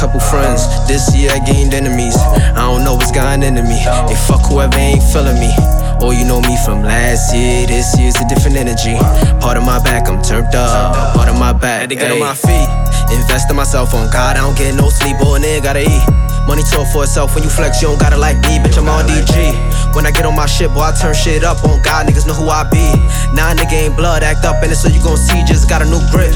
couple friends. This year I gained enemies. I don't know what's gotten into me. They fuck whoever ain't feeling me. Or you know me from last year. This year's a different energy. Pardon my back, I'm turned up. Pardon my back, to get on my feet. Invest in myself on God, I don't get no sleep, or a nigga gotta eat. Money talk for itself when you flex, you don't gotta like me, bitch, I'm on DG. When I get on my shit, boy, I turn shit up on God, niggas know who I be. Nah, nigga ain't blood, act up in it, so you gon' see, just got a new grip.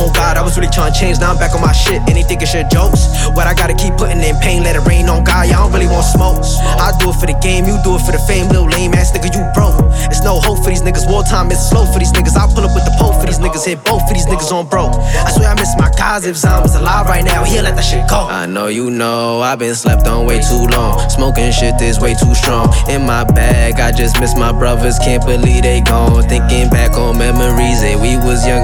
On God, I really trying to change, now I'm back on my shit. Any thinking shit jokes. What I gotta keep putting in pain, let it rain on God, y'all don't really want smoke. I do it for the game, you do it for the fame, little lame ass nigga, you broke. It's no hope for these niggas, wartime is slow for these niggas. I pull up with the pole for these niggas, hit both for these niggas on broke. I swear I miss my guys if Zion was alive right now, he'll let that shit go. I know you know, I've been slept on way too long. Smoking shit is way too strong. In my bag, I just miss my brothers, can't believe they gone. Thinking back on memories that we was youngest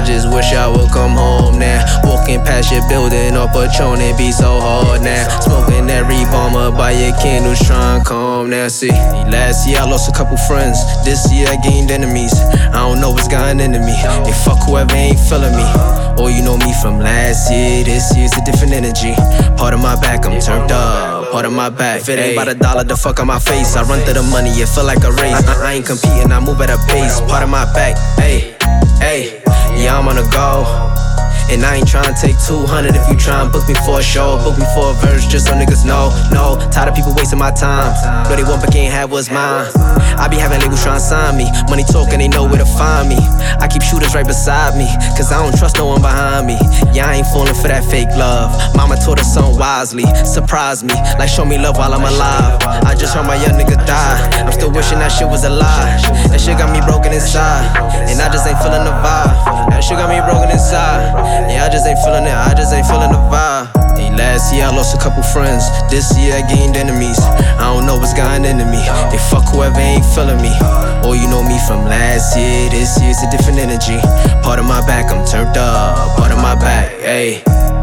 I just wish I would come home now. Walking past your building up a Patron, it be so hard now. Smoking every bomber by your candles, trying calm now. See, last year I lost a couple friends. This year I gained enemies. I don't know what's gotten into me. They fuck whoever ain't feeling me. Or you know me from last year. This year's a different energy. Pardon my back, I'm turned up. Pardon my back. If it ain't about a dollar, the fuck on my face. I run through the money, it feel like a race. I, I ain't competing, I move at a pace. Part of my back, hey, hey. Yeah, I'm on the go. And I ain't tryna take 200 if you tryna book me for a show. Book me for a verse just so niggas know. No, tired of people wasting my time. Know they want but can't have what's mine. I be having labels tryna sign me. Money talking, they know where to find me. I keep shooters right beside me, cause I don't trust no one behind me. Yeah, I ain't falling for that fake love. Mama taught her son wisely. Surprise me, like show me love while I'm alive. I just heard my young nigga die. I'm still wishing that shit was a lie. That shit got me broken inside. And I just ain't last year I lost a couple friends, this year I gained enemies. I don't know what's gotten into me. They fuck whoever ain't feeling me. Or you know me from last year, this year's a different energy. Pardon my back, I'm turned up, pardon my back, hey.